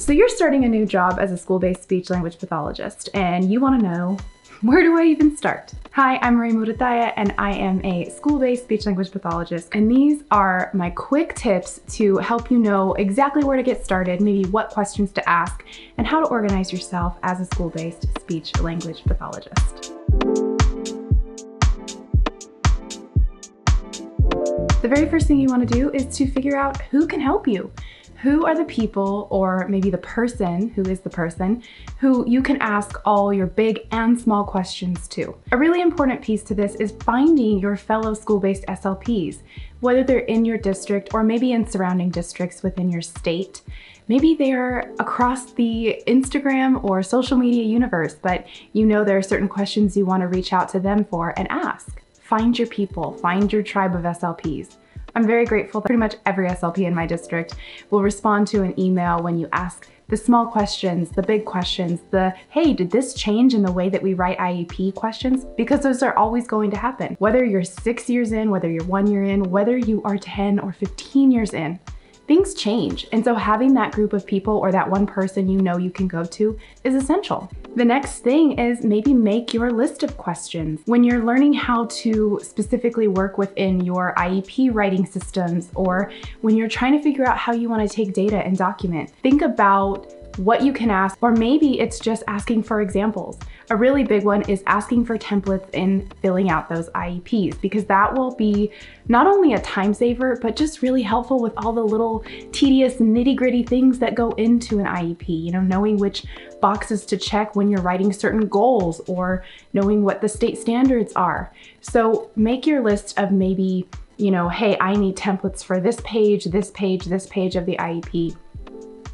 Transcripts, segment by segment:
So you're starting a new job as a school-based speech language pathologist and you want to know where do I even start? Hi, I'm Marie Murataya and I am a school-based speech language pathologist and these are my quick tips to help you know exactly where to get started, maybe what questions to ask, and how to organize yourself as a school-based speech language pathologist. The very first thing you want to do is to figure out who can help you who are the people, or maybe the person who is the person, who you can ask all your big and small questions to. A really important piece to this is finding your fellow school-based SLPs, whether they're in your district or maybe in surrounding districts within your state. Maybe they're across the Instagram or social media universe, but you know there are certain questions you want to reach out to them for and ask. Find your people, find your tribe of SLPs. I'm very grateful that pretty much every SLP in my district will respond to an email when you ask the small questions, the big questions, the, hey, did this change in the way that we write IEP questions? Because those are always going to happen. Whether you're six years in, whether you're one year in, whether you are 10 or 15 years in, things change. And so having that group of people or that one person you know you can go to is essential. The next thing is maybe make your list of questions. When you're learning how to specifically work within your IEP writing systems or when you're trying to figure out how you wanna take data and document, think about what you can ask, or maybe it's just asking for examples. A really big one is asking for templates in filling out those IEPs because that will be not only a time saver, but just really helpful with all the little tedious nitty gritty things that go into an IEP, you know, knowing which boxes to check when you're writing certain goals or knowing what the state standards are. So make your list of maybe, you know, hey, I need templates for this page, this page, this page of the IEP.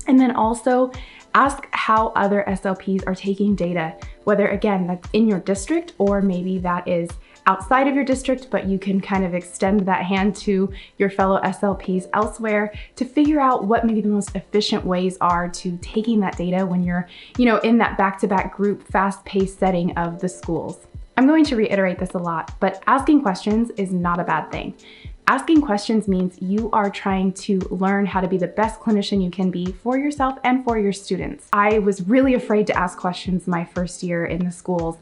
And then also ask how other SLPs are taking data, whether again, that's in your district or maybe that is outside of your district, but you can kind of extend that hand to your fellow SLPs elsewhere to figure out what maybe the most efficient ways are to taking that data when you're, you know, in that back-to-back -back group, fast-paced setting of the schools. I'm going to reiterate this a lot, but asking questions is not a bad thing. Asking questions means you are trying to learn how to be the best clinician you can be for yourself and for your students. I was really afraid to ask questions my first year in the schools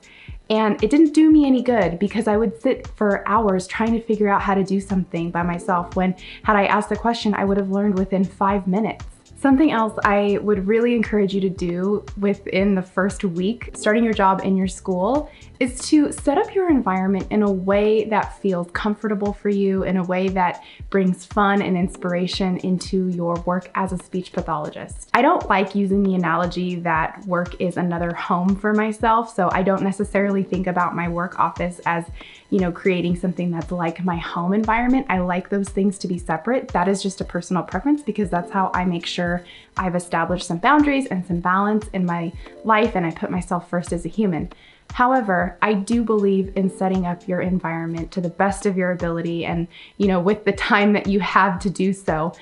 and it didn't do me any good because I would sit for hours trying to figure out how to do something by myself when had I asked the question, I would have learned within five minutes. Something else I would really encourage you to do within the first week, starting your job in your school, is to set up your environment in a way that feels comfortable for you, in a way that brings fun and inspiration into your work as a speech pathologist. I don't like using the analogy that work is another home for myself, so I don't necessarily think about my work office as you know, creating something that's like my home environment. I like those things to be separate. That is just a personal preference because that's how I make sure I've established some boundaries and some balance in my life and I put myself first as a human. However, I do believe in setting up your environment to the best of your ability and, you know, with the time that you have to do so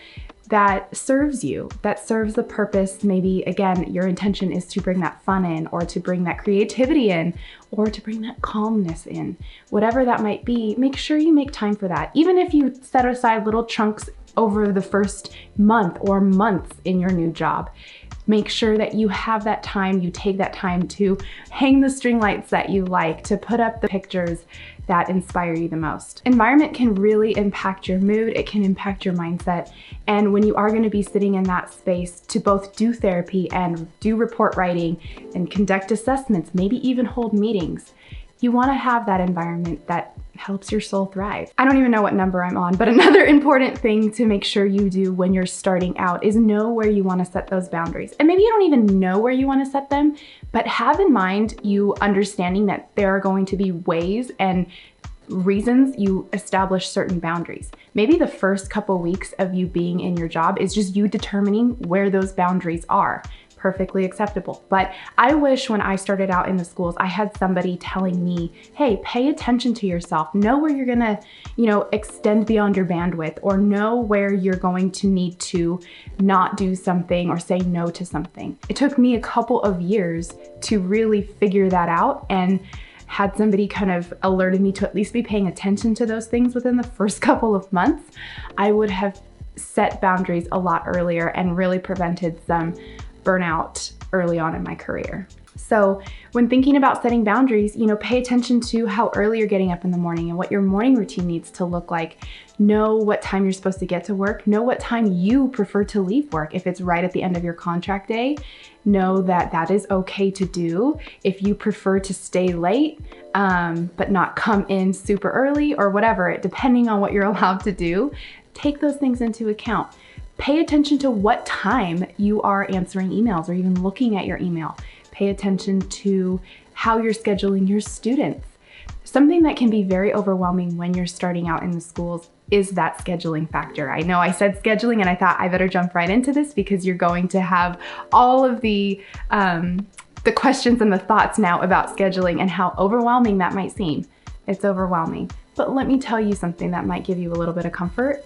that serves you, that serves the purpose. Maybe again, your intention is to bring that fun in or to bring that creativity in or to bring that calmness in. Whatever that might be, make sure you make time for that. Even if you set aside little chunks over the first month or months in your new job, make sure that you have that time, you take that time to hang the string lights that you like, to put up the pictures that inspire you the most. Environment can really impact your mood, it can impact your mindset, and when you are gonna be sitting in that space to both do therapy and do report writing and conduct assessments, maybe even hold meetings, you wanna have that environment that helps your soul thrive. I don't even know what number I'm on, but another important thing to make sure you do when you're starting out is know where you wanna set those boundaries. And maybe you don't even know where you wanna set them, but have in mind you understanding that there are going to be ways and reasons you establish certain boundaries. Maybe the first couple weeks of you being in your job is just you determining where those boundaries are perfectly acceptable. But I wish when I started out in the schools, I had somebody telling me, hey, pay attention to yourself. Know where you're gonna, you know, extend beyond your bandwidth or know where you're going to need to not do something or say no to something. It took me a couple of years to really figure that out and had somebody kind of alerted me to at least be paying attention to those things within the first couple of months, I would have set boundaries a lot earlier and really prevented some burnout early on in my career. So, when thinking about setting boundaries, you know, pay attention to how early you're getting up in the morning and what your morning routine needs to look like. Know what time you're supposed to get to work. Know what time you prefer to leave work. If it's right at the end of your contract day, know that that is okay to do. If you prefer to stay late, um, but not come in super early or whatever, depending on what you're allowed to do, take those things into account. Pay attention to what time you are answering emails or even looking at your email pay attention to how you're scheduling your students. Something that can be very overwhelming when you're starting out in the schools is that scheduling factor. I know I said scheduling and I thought I better jump right into this because you're going to have all of the um, the questions and the thoughts now about scheduling and how overwhelming that might seem. It's overwhelming. But let me tell you something that might give you a little bit of comfort.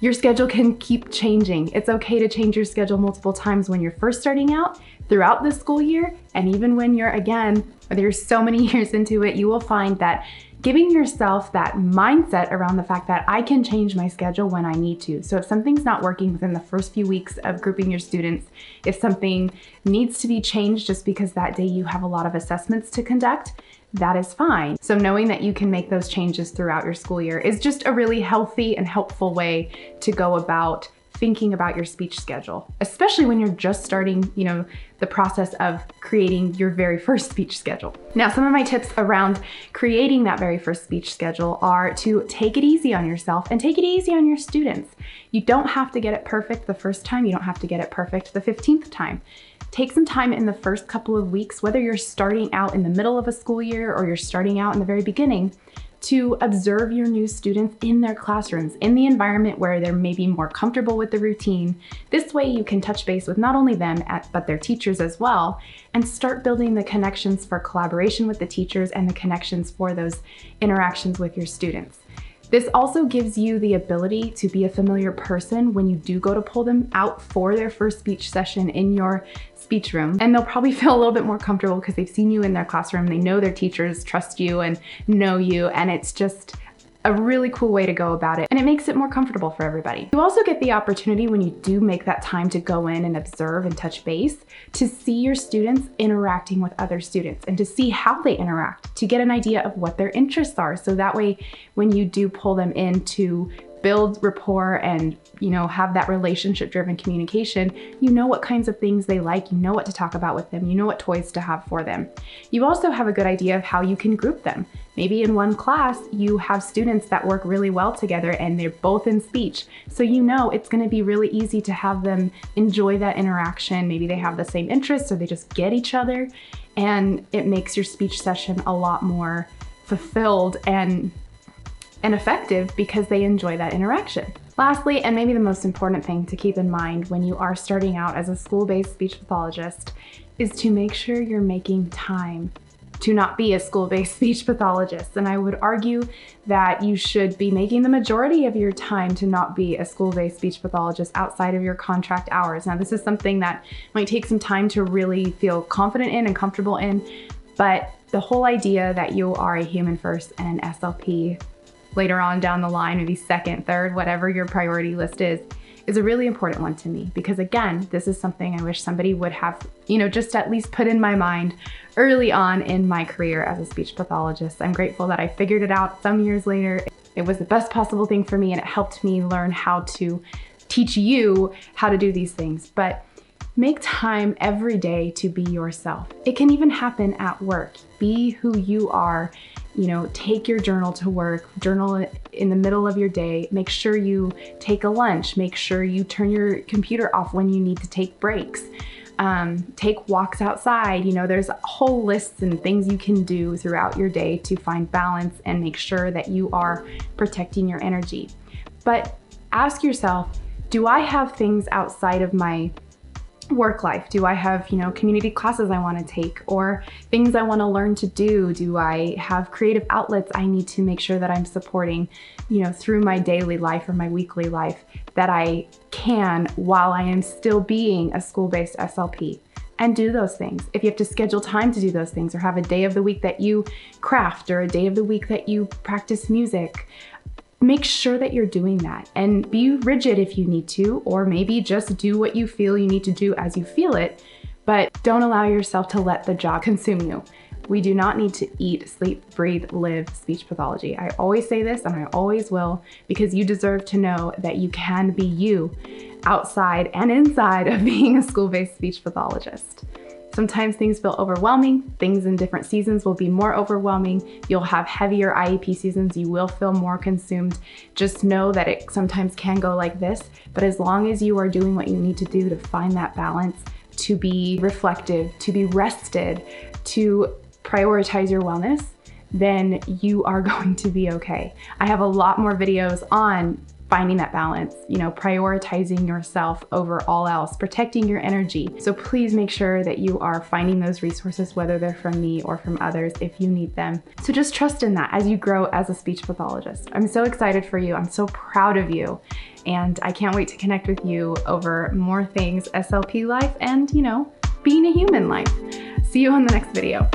Your schedule can keep changing. It's okay to change your schedule multiple times when you're first starting out, throughout the school year, and even when you're, again, whether you're so many years into it, you will find that giving yourself that mindset around the fact that I can change my schedule when I need to. So if something's not working within the first few weeks of grouping your students, if something needs to be changed just because that day you have a lot of assessments to conduct, that is fine. So knowing that you can make those changes throughout your school year is just a really healthy and helpful way to go about thinking about your speech schedule, especially when you're just starting, you know, the process of creating your very first speech schedule. Now, some of my tips around creating that very first speech schedule are to take it easy on yourself and take it easy on your students. You don't have to get it perfect the first time, you don't have to get it perfect the 15th time. Take some time in the first couple of weeks, whether you're starting out in the middle of a school year or you're starting out in the very beginning, to observe your new students in their classrooms, in the environment where they're maybe more comfortable with the routine. This way you can touch base with not only them, but their teachers as well, and start building the connections for collaboration with the teachers and the connections for those interactions with your students. This also gives you the ability to be a familiar person when you do go to pull them out for their first speech session in your speech room. And they'll probably feel a little bit more comfortable because they've seen you in their classroom. They know their teachers trust you and know you. And it's just a really cool way to go about it and it makes it more comfortable for everybody. You also get the opportunity when you do make that time to go in and observe and touch base to see your students interacting with other students and to see how they interact, to get an idea of what their interests are. So that way, when you do pull them in to build rapport and you know have that relationship driven communication you know what kinds of things they like you know what to talk about with them you know what toys to have for them. You also have a good idea of how you can group them. Maybe in one class you have students that work really well together and they're both in speech. So you know it's going to be really easy to have them enjoy that interaction. Maybe they have the same interests or they just get each other. And it makes your speech session a lot more fulfilled and and effective because they enjoy that interaction. Lastly, and maybe the most important thing to keep in mind when you are starting out as a school-based speech pathologist is to make sure you're making time to not be a school-based speech pathologist. And I would argue that you should be making the majority of your time to not be a school-based speech pathologist outside of your contract hours. Now, this is something that might take some time to really feel confident in and comfortable in, but the whole idea that you are a human first and an SLP later on down the line, maybe second, third, whatever your priority list is, is a really important one to me because again, this is something I wish somebody would have, you know, just at least put in my mind early on in my career as a speech pathologist. I'm grateful that I figured it out some years later. It was the best possible thing for me and it helped me learn how to teach you how to do these things. But make time every day to be yourself. It can even happen at work. Be who you are you know, take your journal to work, journal in the middle of your day, make sure you take a lunch, make sure you turn your computer off when you need to take breaks. Um, take walks outside. You know, there's whole lists and things you can do throughout your day to find balance and make sure that you are protecting your energy. But ask yourself, do I have things outside of my work life? Do I have, you know, community classes I want to take or things I want to learn to do? Do I have creative outlets I need to make sure that I'm supporting, you know, through my daily life or my weekly life that I can while I am still being a school-based SLP? And do those things. If you have to schedule time to do those things or have a day of the week that you craft or a day of the week that you practice music, make sure that you're doing that and be rigid if you need to, or maybe just do what you feel you need to do as you feel it, but don't allow yourself to let the job consume you. We do not need to eat, sleep, breathe, live speech pathology. I always say this and I always will because you deserve to know that you can be you outside and inside of being a school-based speech pathologist. Sometimes things feel overwhelming. Things in different seasons will be more overwhelming. You'll have heavier IEP seasons. You will feel more consumed. Just know that it sometimes can go like this, but as long as you are doing what you need to do to find that balance, to be reflective, to be rested, to prioritize your wellness, then you are going to be okay. I have a lot more videos on finding that balance, you know, prioritizing yourself over all else, protecting your energy. So please make sure that you are finding those resources, whether they're from me or from others, if you need them. So just trust in that as you grow as a speech pathologist. I'm so excited for you. I'm so proud of you. And I can't wait to connect with you over more things SLP life and, you know, being a human life. See you on the next video.